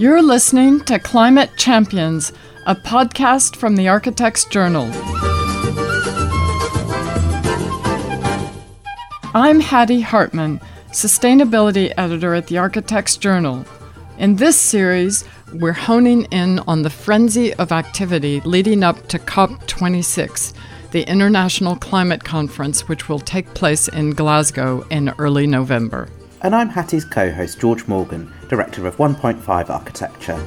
You're listening to Climate Champions, a podcast from the Architects Journal. I'm Hattie Hartman, Sustainability Editor at the Architects Journal. In this series, we're honing in on the frenzy of activity leading up to COP26, the International Climate Conference, which will take place in Glasgow in early November. And I'm Hattie's co host, George Morgan, Director of 1.5 Architecture.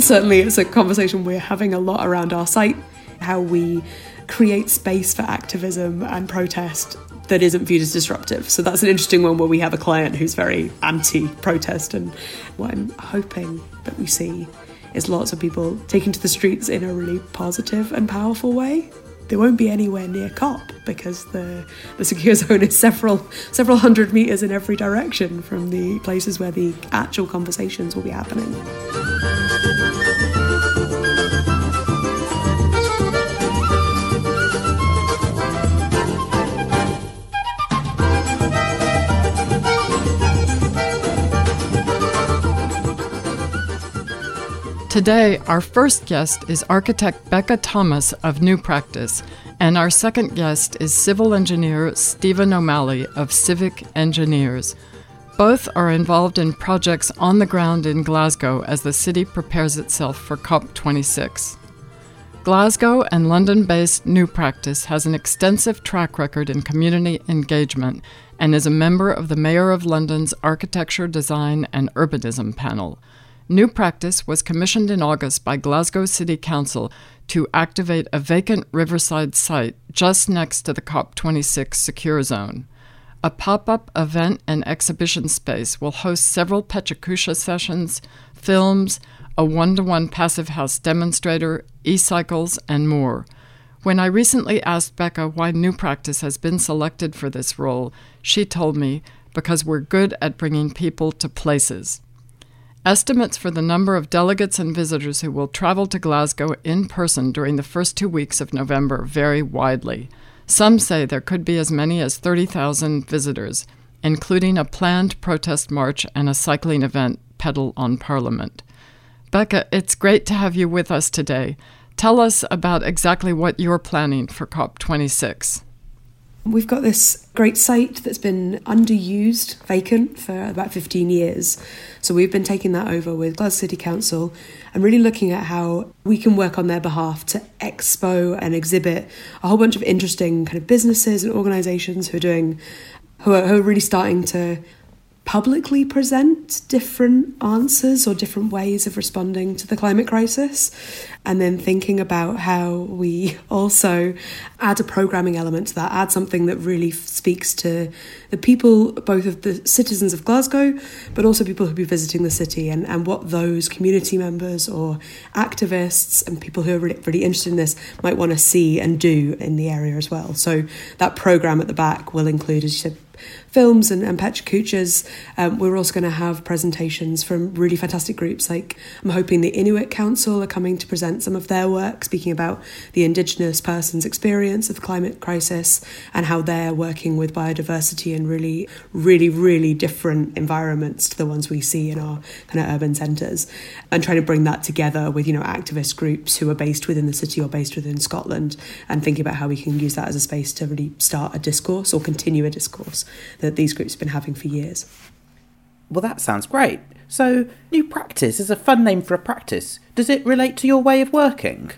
Certainly, it's a conversation we're having a lot around our site, how we create space for activism and protest that isn't viewed as disruptive. So that's an interesting one where we have a client who's very anti protest. And what I'm hoping that we see is lots of people taking to the streets in a really positive and powerful way. There won't be anywhere near COP because the, the secure zone is several several hundred meters in every direction from the places where the actual conversations will be happening. Today, our first guest is architect Becca Thomas of New Practice, and our second guest is civil engineer Stephen O'Malley of Civic Engineers. Both are involved in projects on the ground in Glasgow as the city prepares itself for COP26. Glasgow and London based New Practice has an extensive track record in community engagement and is a member of the Mayor of London's Architecture, Design and Urbanism panel. New Practice was commissioned in August by Glasgow City Council to activate a vacant riverside site just next to the COP26 secure zone. A pop up event and exhibition space will host several PechaKucha sessions, films, a one to one passive house demonstrator, e cycles, and more. When I recently asked Becca why New Practice has been selected for this role, she told me because we're good at bringing people to places. Estimates for the number of delegates and visitors who will travel to Glasgow in person during the first two weeks of November vary widely. Some say there could be as many as 30,000 visitors, including a planned protest march and a cycling event, Pedal on Parliament. Becca, it's great to have you with us today. Tell us about exactly what you're planning for COP26. We've got this great site that's been underused, vacant for about 15 years. So we've been taking that over with Glasgow City Council and really looking at how we can work on their behalf to expo and exhibit a whole bunch of interesting kind of businesses and organisations who are doing, who are, who are really starting to publicly present different answers or different ways of responding to the climate crisis, and then thinking about how we also add a programming element to that, add something that really speaks to the people, both of the citizens of Glasgow, but also people who be visiting the city, and, and what those community members or activists and people who are really, really interested in this might want to see and do in the area as well. So that program at the back will include, as you said, films and, and PechaKuchas. Um, we're also going to have presentations from really fantastic groups like I'm hoping the Inuit Council are coming to present some of their work, speaking about the Indigenous person's experience of the climate crisis and how they're working with biodiversity in really, really, really different environments to the ones we see in our kind of urban centres, and trying to bring that together with you know activist groups who are based within the city or based within Scotland, and thinking about how we can use that as a space to really start a discourse or continue a discourse that these groups have been having for years. Well, that sounds great. So, New Practice is a fun name for a practice. Does it relate to your way of working?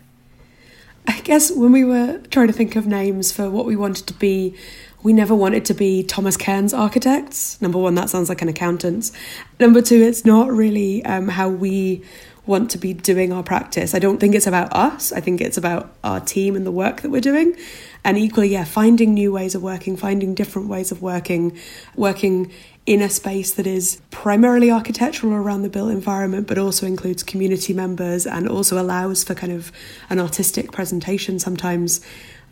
I guess when we were trying to think of names for what we wanted to be, we never wanted to be Thomas Cairns Architects. Number one, that sounds like an accountant. Number two, it's not really um, how we want to be doing our practice. I don't think it's about us. I think it's about our team and the work that we're doing. And equally, yeah, finding new ways of working, finding different ways of working, working in a space that is primarily architectural around the built environment, but also includes community members and also allows for kind of an artistic presentation sometimes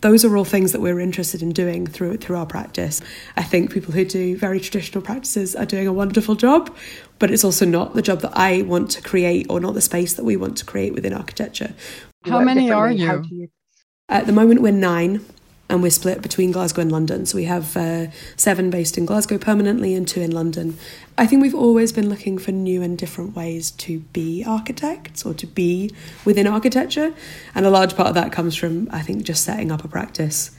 those are all things that we're interested in doing through through our practice. I think people who do very traditional practices are doing a wonderful job, but it's also not the job that I want to create or not the space that we want to create within architecture. How many are you? you? At the moment, we're nine, and we're split between Glasgow and London. So we have uh, seven based in Glasgow permanently and two in London. I think we've always been looking for new and different ways to be architects or to be within architecture. And a large part of that comes from, I think, just setting up a practice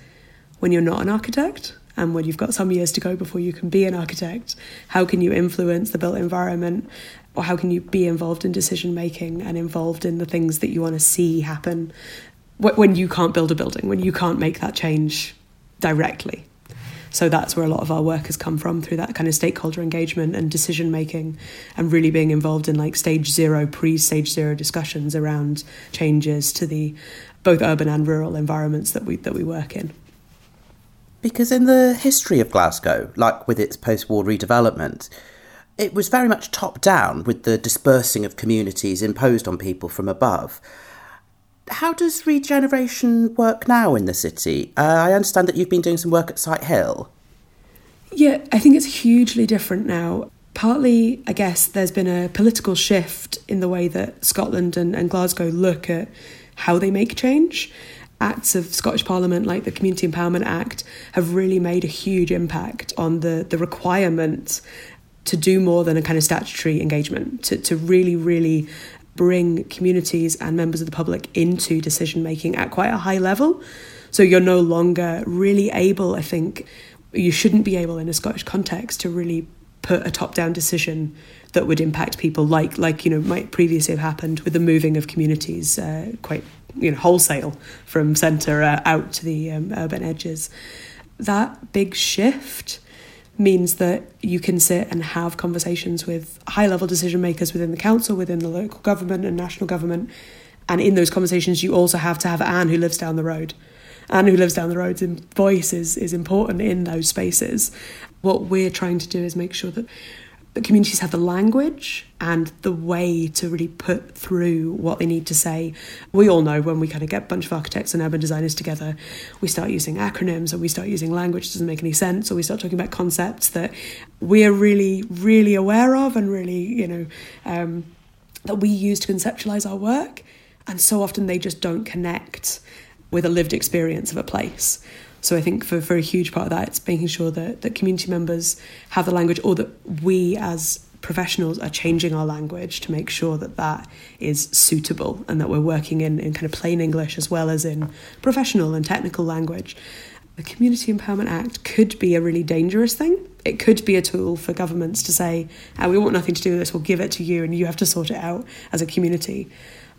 when you're not an architect and when you've got some years to go before you can be an architect. How can you influence the built environment? Or how can you be involved in decision making and involved in the things that you want to see happen when you can't build a building, when you can't make that change directly. So that's where a lot of our work has come from through that kind of stakeholder engagement and decision making and really being involved in like stage zero, pre stage zero discussions around changes to the both urban and rural environments that we that we work in. Because in the history of Glasgow, like with its post war redevelopment, it was very much top down with the dispersing of communities imposed on people from above how does regeneration work now in the city? Uh, I understand that you've been doing some work at Sighthill. Yeah, I think it's hugely different now. Partly, I guess, there's been a political shift in the way that Scotland and, and Glasgow look at how they make change. Acts of Scottish Parliament, like the Community Empowerment Act, have really made a huge impact on the, the requirement to do more than a kind of statutory engagement, to, to really, really bring communities and members of the public into decision making at quite a high level. So you're no longer really able, I think, you shouldn't be able in a Scottish context to really put a top down decision that would impact people like like you know might previously have happened with the moving of communities uh, quite you know wholesale from centre uh, out to the um, urban edges that big shift means that you can sit and have conversations with high level decision makers within the council, within the local government and national government. And in those conversations, you also have to have Anne who lives down the road. Anne who lives down the road's voice is, is important in those spaces. What we're trying to do is make sure that the communities have the language and the way to really put through what they need to say. We all know when we kind of get a bunch of architects and urban designers together, we start using acronyms and we start using language that doesn't make any sense, or we start talking about concepts that we are really, really aware of and really, you know, um, that we use to conceptualize our work. And so often they just don't connect with a lived experience of a place. So I think for, for a huge part of that, it's making sure that, that community members have the language or that we as professionals are changing our language to make sure that that is suitable and that we're working in, in kind of plain English as well as in professional and technical language. The Community Empowerment Act could be a really dangerous thing. It could be a tool for governments to say, oh, we want nothing to do with this, we'll give it to you and you have to sort it out as a community.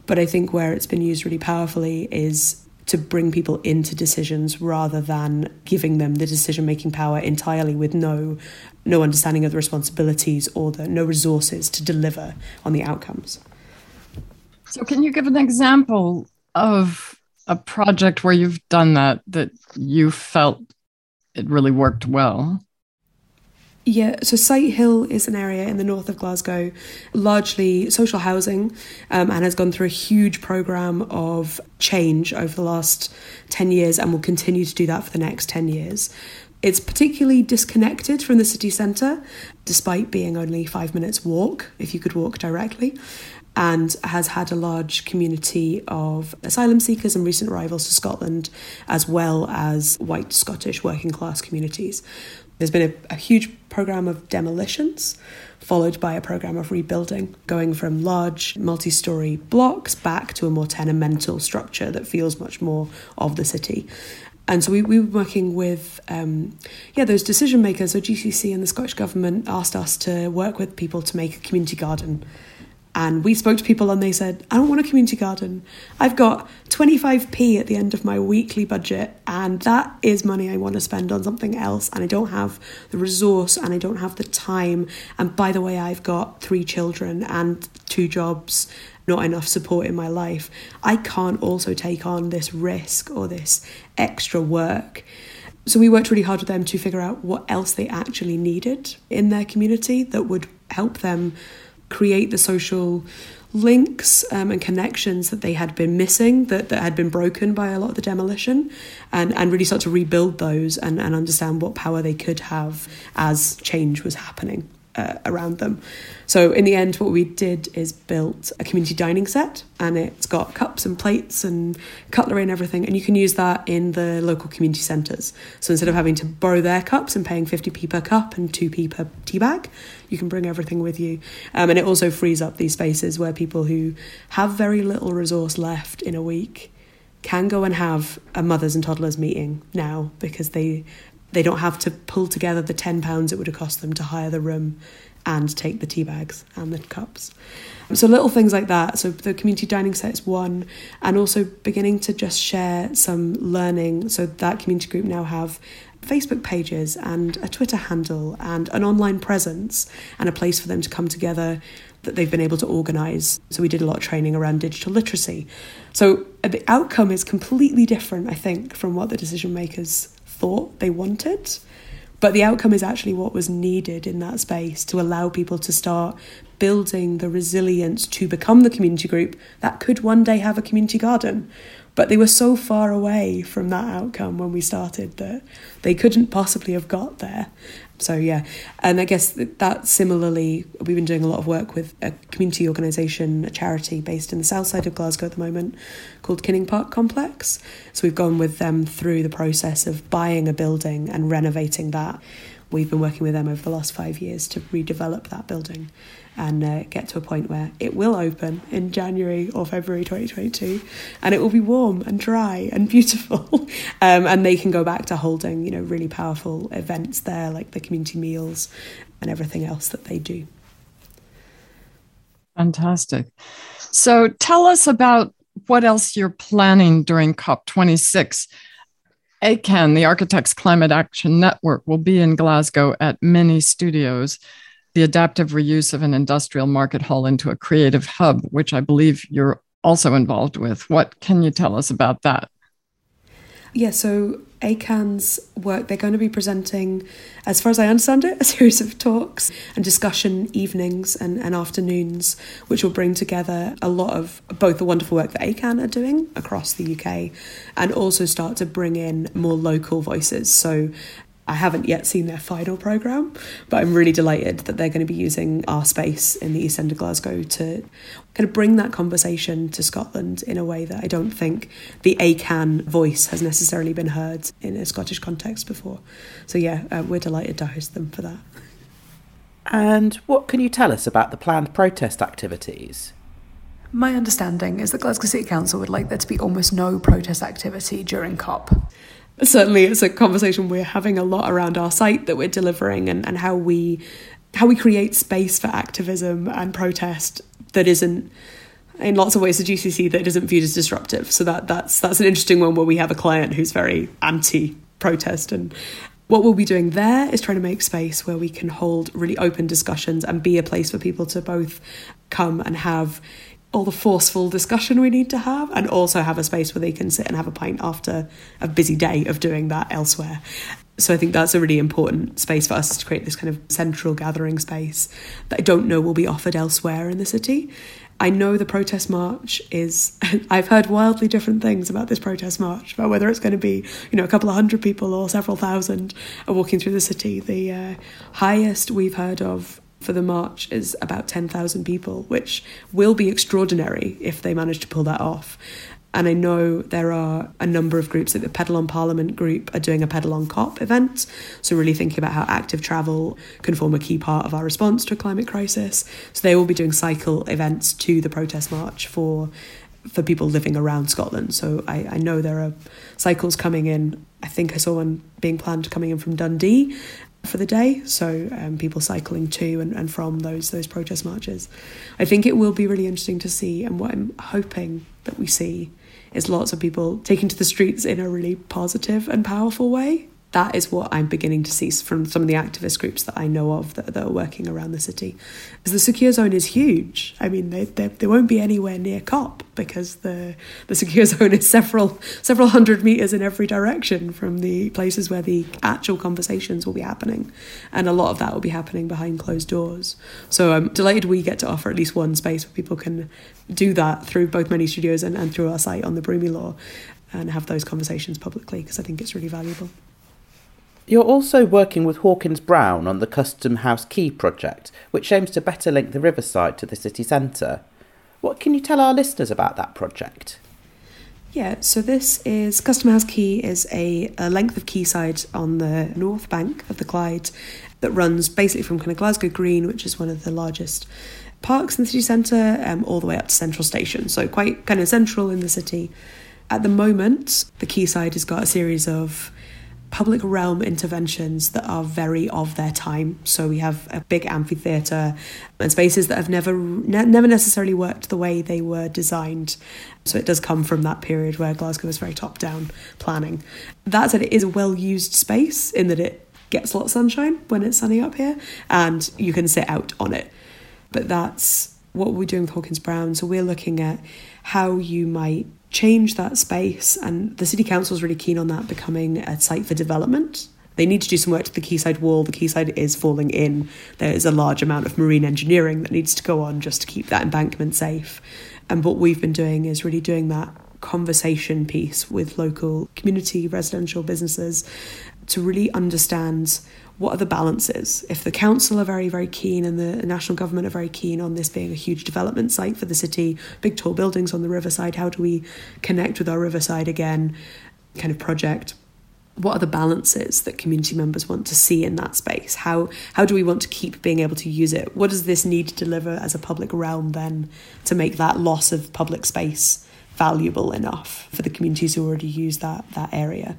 But I think where it's been used really powerfully is to bring people into decisions rather than giving them the decision making power entirely with no no understanding of the responsibilities or the no resources to deliver on the outcomes. So can you give an example of a project where you've done that that you felt it really worked well? Yeah, so Sighthill is an area in the north of Glasgow, largely social housing, um, and has gone through a huge programme of change over the last 10 years and will continue to do that for the next 10 years. It's particularly disconnected from the city centre, despite being only five minutes' walk, if you could walk directly, and has had a large community of asylum seekers and recent arrivals to Scotland, as well as white Scottish working class communities. There's been a, a huge program of demolitions, followed by a program of rebuilding, going from large multi story blocks back to a more tenemental structure that feels much more of the city. And so we, we were working with, um, yeah, those decision makers. So GCC and the Scottish Government asked us to work with people to make a community garden and we spoke to people and they said, I don't want a community garden. I've got 25p at the end of my weekly budget, and that is money I want to spend on something else. And I don't have the resource and I don't have the time. And by the way, I've got three children and two jobs, not enough support in my life. I can't also take on this risk or this extra work. So we worked really hard with them to figure out what else they actually needed in their community that would help them create the social links um, and connections that they had been missing, that, that had been broken by a lot of the demolition, and, and really start to rebuild those and, and understand what power they could have as change was happening. Uh, around them. So in the end, what we did is built a community dining set, and it's got cups and plates and cutlery and everything, and you can use that in the local community centres. So instead of having to borrow their cups and paying 50p per cup and 2p per tea bag, you can bring everything with you. Um, and it also frees up these spaces where people who have very little resource left in a week can go and have a mothers and toddlers meeting now because they they don't have to pull together the ten pounds it would have cost them to hire the room and take the tea bags and the cups. So little things like that. So the community dining set is one, and also beginning to just share some learning. So that community group now have Facebook pages and a Twitter handle and an online presence and a place for them to come together that they've been able to organise. So we did a lot of training around digital literacy. So uh, the outcome is completely different, I think, from what the decision makers thought they wanted. But the outcome is actually what was needed in that space to allow people to start building the resilience to become the community group that could one day have a community garden. But they were so far away from that outcome when we started that they couldn't possibly have got there. So yeah, and I guess that similarly, we've been doing a lot of work with a community organisation, a charity based in the south side of Glasgow at the moment, called Kinning Park Complex. So we've gone with them through the process of buying a building and renovating that. We've been working with them over the last five years to redevelop that building and uh, get to a point where it will open in January or February 2022 and it will be warm and dry and beautiful. Um, and they can go back to holding you know really powerful events there like the community meals and everything else that they do. Fantastic. So tell us about what else you're planning during COP26 ACAN, the Architects Climate Action Network, will be in Glasgow at many studios the adaptive reuse of an industrial market hall into a creative hub, which I believe you're also involved with. What can you tell us about that? Yeah, so ACAN's work, they're going to be presenting, as far as I understand it, a series of talks and discussion evenings and, and afternoons, which will bring together a lot of both the wonderful work that ACAN are doing across the UK and also start to bring in more local voices. So I haven't yet seen their final programme, but I'm really delighted that they're going to be using our space in the East End of Glasgow to kind of bring that conversation to Scotland in a way that I don't think the ACAN voice has necessarily been heard in a Scottish context before. So, yeah, uh, we're delighted to host them for that. And what can you tell us about the planned protest activities? My understanding is that Glasgow City Council would like there to be almost no protest activity during COP certainly it's a conversation we're having a lot around our site that we're delivering and, and how we how we create space for activism and protest that isn't in lots of ways the GCC that isn't viewed as disruptive. So that that's that's an interesting one where we have a client who's very anti protest and what we'll be doing there is trying to make space where we can hold really open discussions and be a place for people to both come and have all the forceful discussion we need to have and also have a space where they can sit and have a pint after a busy day of doing that elsewhere. So I think that's a really important space for us to create this kind of central gathering space that I don't know will be offered elsewhere in the city. I know the protest march is, I've heard wildly different things about this protest march, about whether it's going to be, you know, a couple of hundred people or several thousand are walking through the city. The uh, highest we've heard of for the march is about 10,000 people, which will be extraordinary if they manage to pull that off. And I know there are a number of groups, like the Pedal on Parliament group, are doing a Pedal on COP event. So, really thinking about how active travel can form a key part of our response to a climate crisis. So, they will be doing cycle events to the protest march for for people living around Scotland. So, I, I know there are cycles coming in. I think I saw one being planned coming in from Dundee for the day. So um, people cycling to and, and from those those protest marches. I think it will be really interesting to see, and what I'm hoping that we see is lots of people taking to the streets in a really positive and powerful way that is what I'm beginning to see from some of the activist groups that I know of that, that are working around the city. Because the secure zone is huge. I mean, they, they, they won't be anywhere near COP because the, the secure zone is several several hundred meters in every direction from the places where the actual conversations will be happening. And a lot of that will be happening behind closed doors. So I'm delighted we get to offer at least one space where people can do that through both many studios and, and through our site on the Broomielaw and have those conversations publicly because I think it's really valuable. You're also working with Hawkins Brown on the Custom House Quay project, which aims to better link the riverside to the city centre. What can you tell our listeners about that project? Yeah, so this is Custom House Quay is a, a length of quayside on the north bank of the Clyde that runs basically from kind of Glasgow Green, which is one of the largest parks in the city centre, um, all the way up to Central Station. So quite kind of central in the city. At the moment, the quayside has got a series of public realm interventions that are very of their time. So we have a big amphitheatre and spaces that have never ne- never necessarily worked the way they were designed. So it does come from that period where Glasgow was very top down planning. That said, it is a well used space in that it gets a lot of sunshine when it's sunny up here, and you can sit out on it. But that's what we're doing with Hawkins Brown. So we're looking at how you might change that space. And the City Council is really keen on that becoming a site for development. They need to do some work to the quayside wall. The quayside is falling in. There is a large amount of marine engineering that needs to go on just to keep that embankment safe. And what we've been doing is really doing that conversation piece with local community residential businesses to really understand what are the balances? If the council are very, very keen and the national government are very keen on this being a huge development site for the city, big tall buildings on the riverside, how do we connect with our riverside again kind of project? What are the balances that community members want to see in that space? How how do we want to keep being able to use it? What does this need to deliver as a public realm then to make that loss of public space valuable enough for the communities who already use that that area?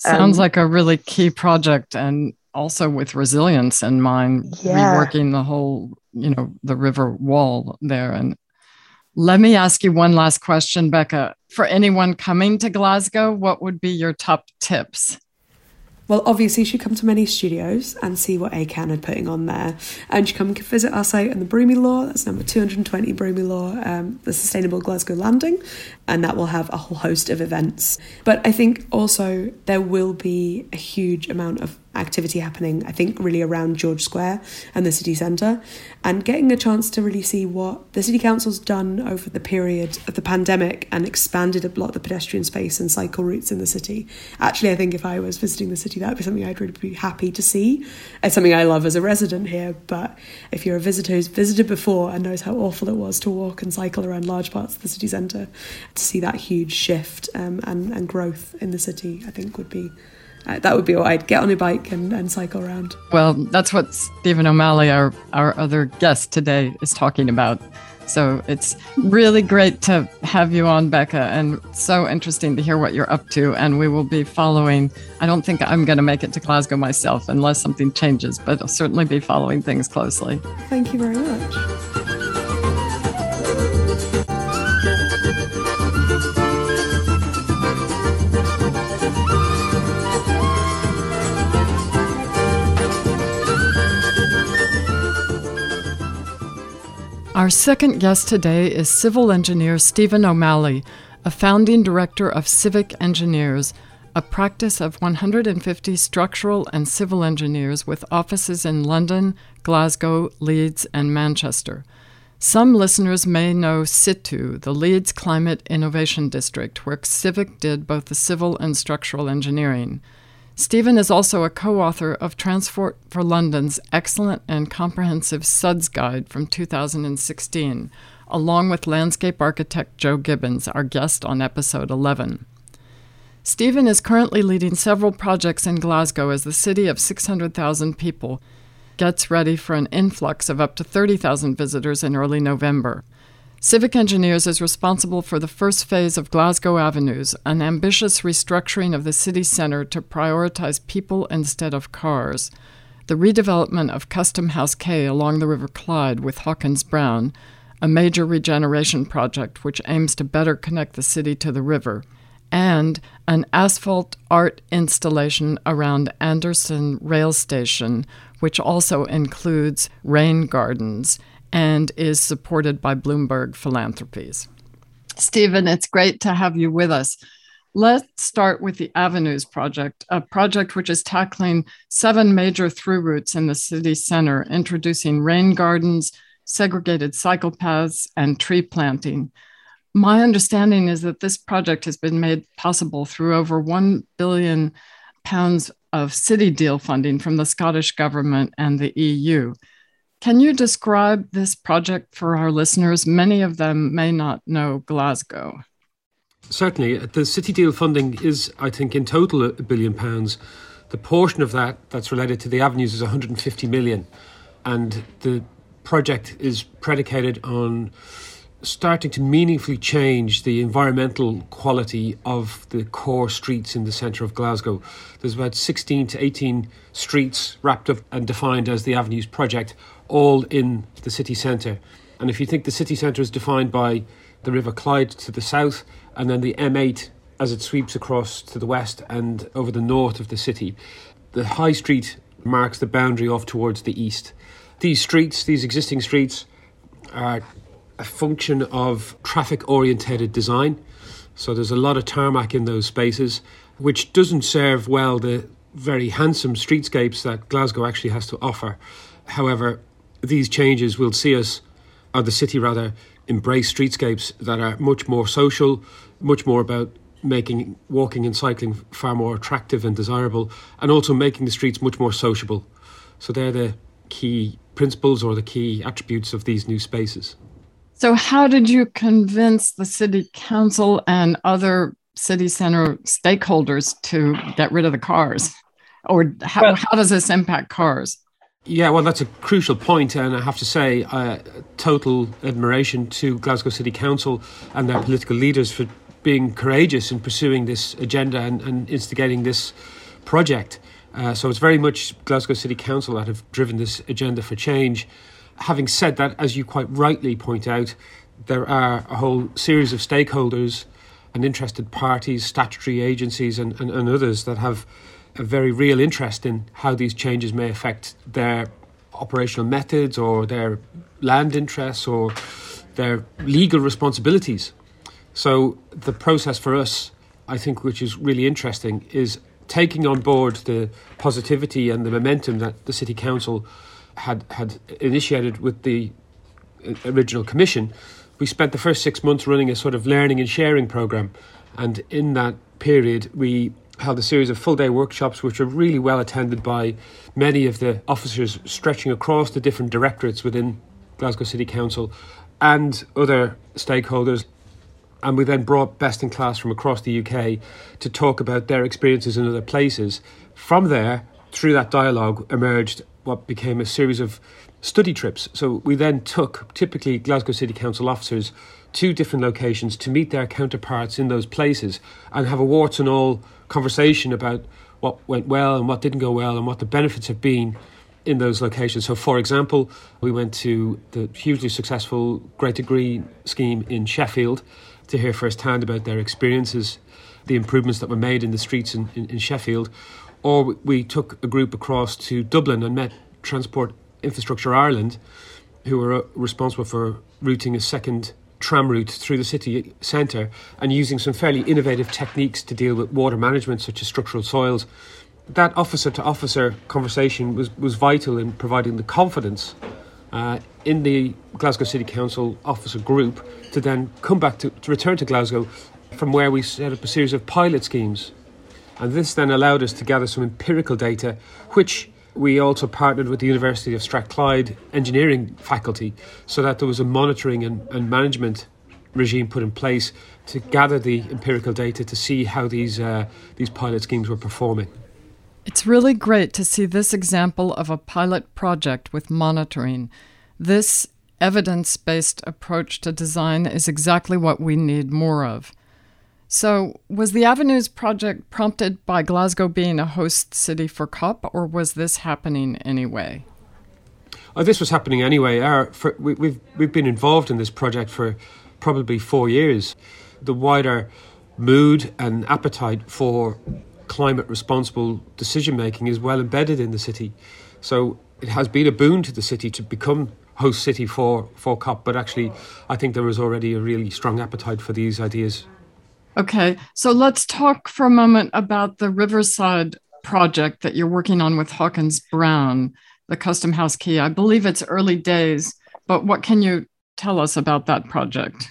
Sounds um, like a really key project and also with resilience in mind, yeah. reworking the whole, you know, the river wall there. And let me ask you one last question, Becca. For anyone coming to Glasgow, what would be your top tips? Well, obviously, you should come to many studios and see what ACAN are putting on there. And you come visit our site in the Broomielaw, that's number 220 Broomielaw, um, the Sustainable Glasgow Landing, and that will have a whole host of events. But I think also there will be a huge amount of activity happening, I think, really around George Square and the city centre, and getting a chance to really see what the City Council's done over the period of the pandemic and expanded a lot of the pedestrian space and cycle routes in the city. Actually, I think if I was visiting the city, that would be something I'd really be happy to see. It's something I love as a resident here, but if you're a visitor who's visited before and knows how awful it was to walk and cycle around large parts of the city centre, to see that huge shift um, and, and growth in the city, I think would be uh, that would be what I'd get on a bike and, and cycle around. Well, that's what Stephen O'Malley, our, our other guest today, is talking about. So it's really great to have you on, Becca, and so interesting to hear what you're up to. And we will be following. I don't think I'm going to make it to Glasgow myself unless something changes, but I'll certainly be following things closely. Thank you very much. Our second guest today is civil engineer Stephen O'Malley, a founding director of Civic Engineers, a practice of 150 structural and civil engineers with offices in London, Glasgow, Leeds, and Manchester. Some listeners may know CITU, the Leeds Climate Innovation District, where Civic did both the civil and structural engineering. Stephen is also a co author of Transport for London's excellent and comprehensive SUDS Guide from 2016, along with landscape architect Joe Gibbons, our guest on episode 11. Stephen is currently leading several projects in Glasgow as the city of 600,000 people gets ready for an influx of up to 30,000 visitors in early November. Civic Engineers is responsible for the first phase of Glasgow Avenues, an ambitious restructuring of the city centre to prioritize people instead of cars, the redevelopment of Custom House Quay along the River Clyde with Hawkins Brown, a major regeneration project which aims to better connect the city to the river, and an asphalt art installation around Anderston Rail Station, which also includes rain gardens and is supported by Bloomberg Philanthropies. Stephen, it's great to have you with us. Let's start with the Avenues Project, a project which is tackling seven major through routes in the city center, introducing rain gardens, segregated cycle paths, and tree planting. My understanding is that this project has been made possible through over 1 billion pounds of City Deal funding from the Scottish Government and the EU. Can you describe this project for our listeners? Many of them may not know Glasgow. Certainly. The City Deal funding is, I think, in total a billion pounds. The portion of that that's related to the avenues is 150 million. And the project is predicated on starting to meaningfully change the environmental quality of the core streets in the centre of Glasgow. There's about 16 to 18 streets wrapped up and defined as the Avenues project, all in the city centre. And if you think the city centre is defined by the River Clyde to the south, and then the M8 as it sweeps across to the west and over the north of the city, the High Street marks the boundary off towards the east. These streets, these existing streets, are a function of traffic orientated design. So there's a lot of tarmac in those spaces, which doesn't serve well the very handsome streetscapes that Glasgow actually has to offer. However, these changes will see us, or the city rather, embrace streetscapes that are much more social, much more about making walking and cycling far more attractive and desirable, and also making the streets much more sociable. So they're the key principles or the key attributes of these new spaces. So, how did you convince the city council and other city center stakeholders to get rid of the cars? Or how, well, how does this impact cars? Yeah, well, that's a crucial point, and I have to say, uh, total admiration to Glasgow City Council and their political leaders for being courageous in pursuing this agenda and, and instigating this project. Uh, so it's very much Glasgow City Council that have driven this agenda for change having said that, as you quite rightly point out, there are a whole series of stakeholders and interested parties, statutory agencies, and, and, and others that have a very real interest in how these changes may affect their operational methods or their land interests or their legal responsibilities. So, the process for us, I think, which is really interesting, is taking on board the positivity and the momentum that the City Council had had initiated with the uh, original commission, we spent the first six months running a sort of learning and sharing program, and in that period we held a series of full day workshops which were really well attended by many of the officers stretching across the different directorates within Glasgow City Council and other stakeholders. And we then brought best in class from across the UK to talk about their experiences in other places. From there, through that dialogue, emerged what became a series of study trips. So we then took typically Glasgow City Council officers to different locations to meet their counterparts in those places and have a warts and all conversation about what went well and what didn't go well and what the benefits have been in those locations. So, for example, we went to the hugely successful Grey to Green scheme in Sheffield to hear firsthand about their experiences, the improvements that were made in the streets in, in, in Sheffield. Or we took a group across to Dublin and met Transport Infrastructure Ireland, who were uh, responsible for routing a second tram route through the city centre and using some fairly innovative techniques to deal with water management, such as structural soils. That officer to officer conversation was, was vital in providing the confidence uh, in the Glasgow City Council officer group to then come back to, to return to Glasgow from where we set up a series of pilot schemes and this then allowed us to gather some empirical data, which we also partnered with the University of Strathclyde engineering faculty so that there was a monitoring and, and management regime put in place to gather the empirical data to see how these, uh, these pilot schemes were performing. It's really great to see this example of a pilot project with monitoring. This evidence based approach to design is exactly what we need more of. So, was the Avenues project prompted by Glasgow being a host city for COP, or was this happening anyway? Oh, this was happening anyway. Our, for, we, we've we've been involved in this project for probably four years. The wider mood and appetite for climate responsible decision making is well embedded in the city. So it has been a boon to the city to become host city for, for COP, but actually, I think there was already a really strong appetite for these ideas Okay, so let's talk for a moment about the Riverside project that you're working on with Hawkins Brown, the Custom House Quay. I believe it's early days, but what can you tell us about that project?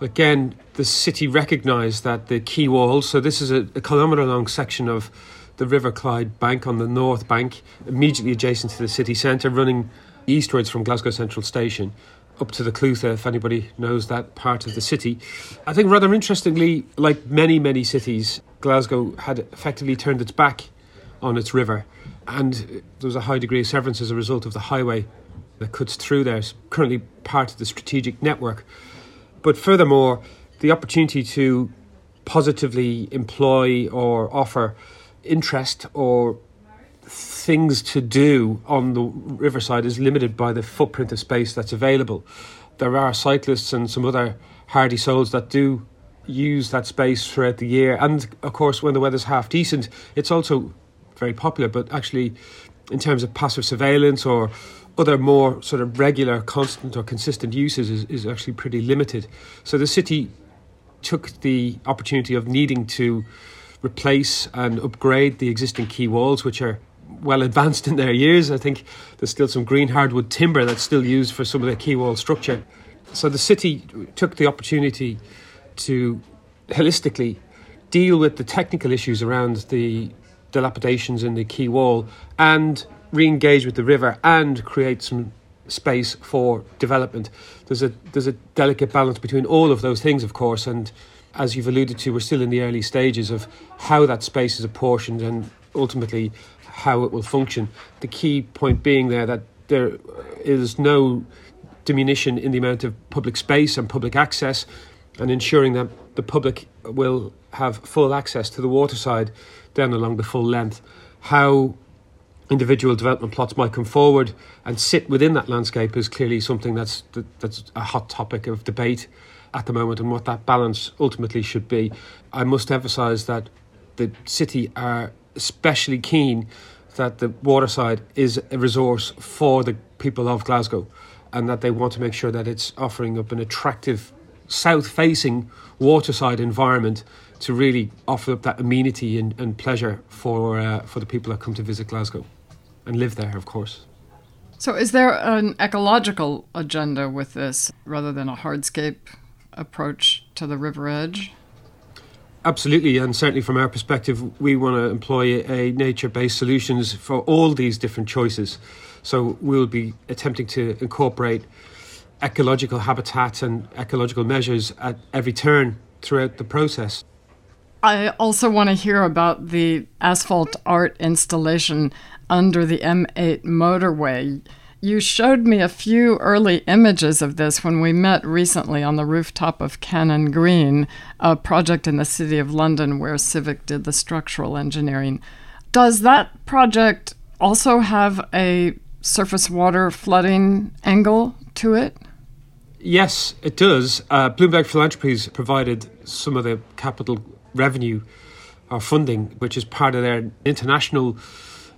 Again, the city recognised that the quay wall, so this is a, a kilometre long section of the River Clyde bank on the north bank, immediately adjacent to the city centre, running eastwards from Glasgow Central Station up to the Clutha, if anybody knows that part of the city. I think rather interestingly, like many, many cities, Glasgow had effectively turned its back on its river, and there was a high degree of severance as a result of the highway that cuts through there. It's currently part of the strategic network. But furthermore, the opportunity to positively employ or offer interest or things to do on the riverside is limited by the footprint of space that's available. There are cyclists and some other hardy souls that do use that space throughout the year. And of course, when the weather's half decent, it's also very popular. But actually, in terms of passive surveillance or other more sort of regular, constant, or consistent uses, is, is actually pretty limited. So the city took the opportunity of needing to replace and upgrade the existing quay walls, which are well advanced in their years. I think there's still some green hardwood timber that's still used for some of the quay wall structure. So the city took the opportunity to holistically deal with the technical issues around the dilapidations in the quay wall and re-engage with the river and create some space for development. There's a there's a delicate balance between all of those things, of course, and as you've alluded to, we're still in the early stages of how that space is apportioned and ultimately how it will function. The key point being there that there is no diminution in the amount of public space and public access, and ensuring that the public will have full access to the waterside down along the full length. How individual development plots might come forward and sit within that landscape is clearly something that's that's a hot topic of debate at the moment and what that balance ultimately should be. I must emphasise that the city are especially keen that the waterside is a resource for the people of Glasgow and that they want to make sure that it's offering up an attractive south facing waterside environment to really offer up that amenity and, and pleasure for uh, for the people that come to visit Glasgow and live there of course. So is there an ecological agenda with this rather than a hardscape approach to the river edge? Absolutely, and certainly from our perspective, we want to employ a nature based solutions for all these different choices. So we'll be attempting to incorporate ecological habitat and ecological measures at every turn throughout the process. I also want to hear about the asphalt art installation under the M8 motorway. You showed me a few early images of this when we met recently on the rooftop of Cannon Green, a project in the City of London where Civic did the structural engineering. Does that project also have a surface water flooding angle to it? Yes, it does. Uh, Bloomberg Philanthropies provided some of the capital revenue or funding, which is part of their international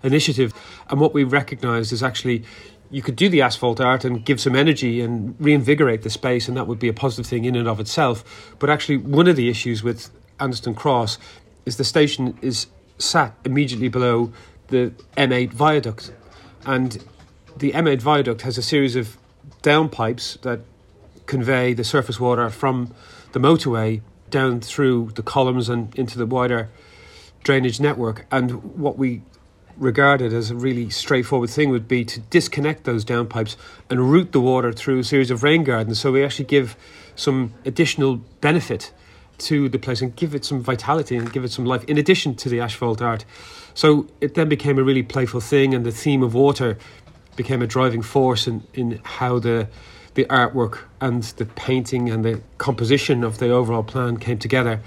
initiative. And what we recognised is actually you could do the asphalt art and give some energy and reinvigorate the space, and that would be a positive thing in and of itself. But actually, one of the issues with Anderston Cross is the station is sat immediately below the M8 viaduct, and the M8 viaduct has a series of downpipes that convey the surface water from the motorway down through the columns and into the wider drainage network. And what we regarded as a really straightforward thing would be to disconnect those downpipes and route the water through a series of rain gardens. So we actually give some additional benefit to the place and give it some vitality and give it some life in addition to the asphalt art. So it then became a really playful thing, and the theme of water became a driving force in, in how the the artwork and the painting and the composition of the overall plan came together.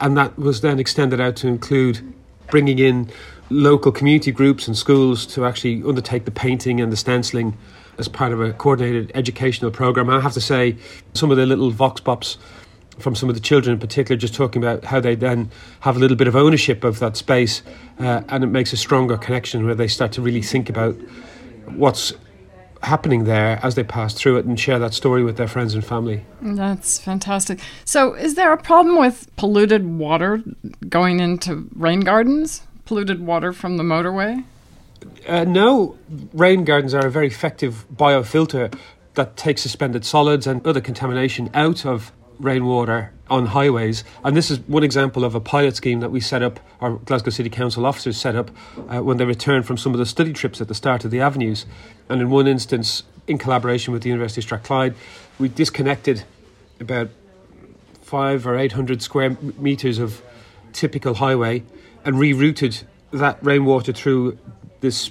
And that was then extended out to include bringing in local community groups and schools to actually undertake the painting and the stenciling as part of a coordinated educational program. I have to say, some of the little vox pops from some of the children in particular, just talking about how they then have a little bit of ownership of that space, uh, and it makes a stronger connection where they start to really think about what's happening there as they pass through it and share that story with their friends and family. That's fantastic. So, is there a problem with polluted water going into rain gardens? Polluted water from the motorway? Uh, no, rain gardens are a very effective biofilter that takes suspended solids and other contamination out of rainwater on highways. And this is one example of a pilot scheme that we set up, our Glasgow City Council officers set up uh, when they returned from some of the study trips at the start of the avenues. And in one instance, in collaboration with the University of Strathclyde, we disconnected about five or eight hundred square meters of typical highway and rerouted that rainwater through this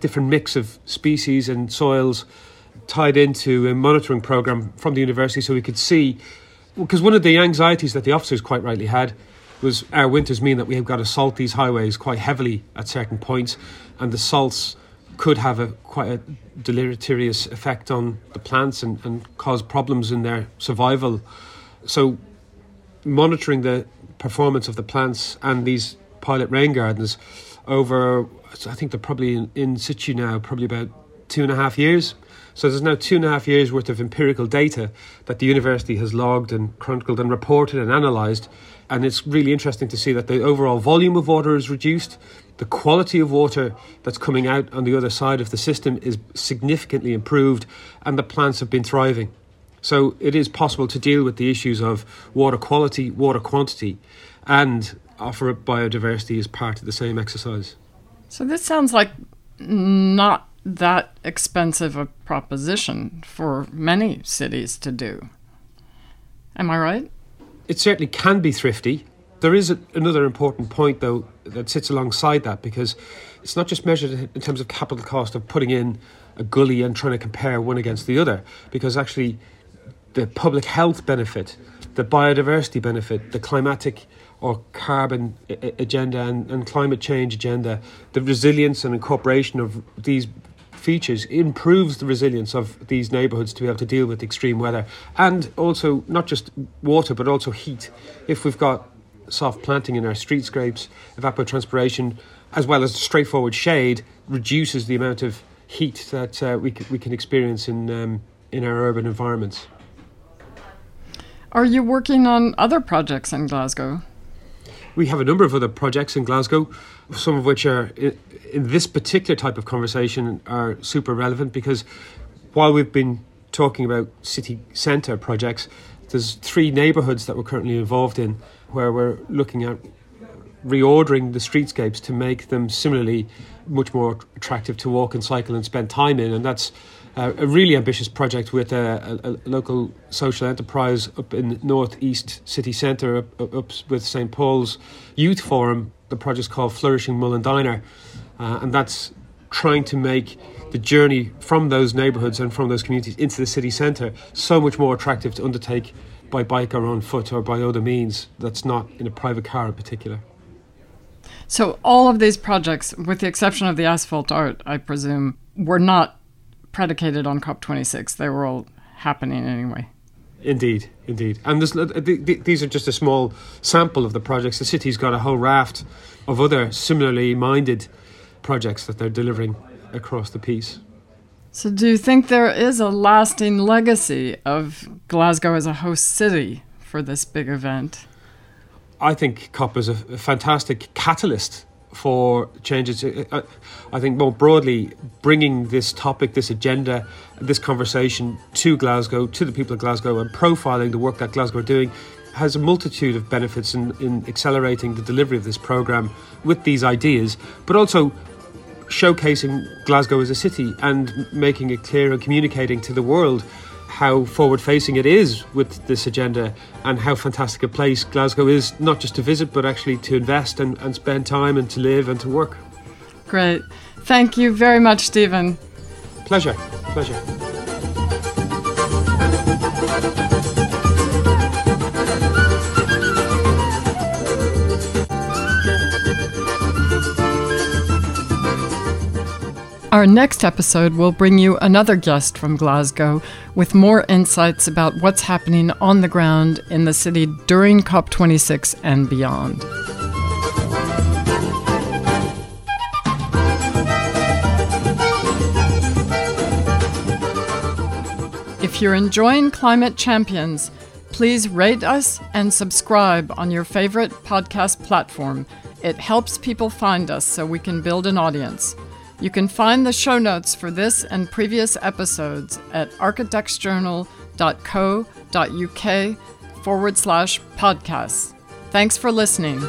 different mix of species and soils tied into a monitoring program from the university so we could see because one of the anxieties that the officers quite rightly had was our winters mean that we have got to salt these highways quite heavily at certain points, and the salts could have a quite a deleterious effect on the plants and, and cause problems in their survival. So, monitoring the performance of the plants and these pilot rain gardens over, I think they're probably in, in situ now, probably about two and a half years. So there's now two and a half years worth of empirical data that the university has logged and chronicled and reported and analysed. And it's really interesting to see that the overall volume of water is reduced. The quality of water that's coming out on the other side of the system is significantly improved, and the plants have been thriving. So it is possible to deal with the issues of water quality, water quantity, and offer up biodiversity as part of the same exercise. So this sounds like not that expensive a proposition for many cities to do. Am I right? It certainly can be thrifty. There is a, another important point, though, that sits alongside that because it's not just measured in terms of capital cost of putting in a gully and trying to compare one against the other, because actually the public health benefit, the biodiversity benefit, the climatic or carbon agenda and, and climate change agenda, the resilience and incorporation of these features improves the resilience of these neighbourhoods to be able to deal with extreme weather and also not just water but also heat. If we've got soft planting in our streetscapes, evapotranspiration, as well as straightforward shade, reduces the amount of heat that uh, we, c- we can experience in, um, in our urban environments. Are you working on other projects in Glasgow? We have a number of other projects in Glasgow, some of which are in this particular type of conversation are super relevant because while we've been talking about city centre projects, there's three neighbourhoods that we're currently involved in where we're looking at reordering the streetscapes to make them similarly much more attractive to walk and cycle and spend time in. And that's uh, a really ambitious project with a, a, a, local social enterprise up in northeast city centre, up, up with St Paul's Youth Forum. The project's called Flourishing Molendinar uh, and that's trying to make the journey from those neighbourhoods and from those communities into the city centre so much more attractive to undertake by bike or on foot or by other means that's not in a private car in particular. So, all of these projects, with the exception of the asphalt art, I presume, were not predicated on COP26. They were all happening anyway. Indeed, indeed. And this, uh, these are just a small sample of the projects. The city's got a whole raft of other similarly minded projects that they're delivering across the piece. So, do you think there is a lasting legacy of Glasgow as a host city for this big event? I think COP is a, a fantastic catalyst for changes. Uh, uh, I think more broadly, bringing this topic, this agenda, this conversation to Glasgow, to the people of Glasgow, and profiling the work that Glasgow are doing has a multitude of benefits in, in accelerating the delivery of this programme with these ideas, but also showcasing Glasgow as a city and making it clear and communicating to the world how forward facing it is with this agenda and how fantastic a place Glasgow is, not just to visit, but actually to invest and, and spend time and to live and to work. Great. Thank you very much, Stephen. Pleasure. Pleasure. Our next episode will bring you another guest from Glasgow with more insights about what's happening on the ground in the city during COP26 and beyond. If you're enjoying Climate Champions, please rate us and subscribe on your favorite podcast platform. It helps people find us so we can build an audience. You can find the show notes for this and previous episodes at architectsjournal.co.uk forward slash podcasts. Thanks for listening.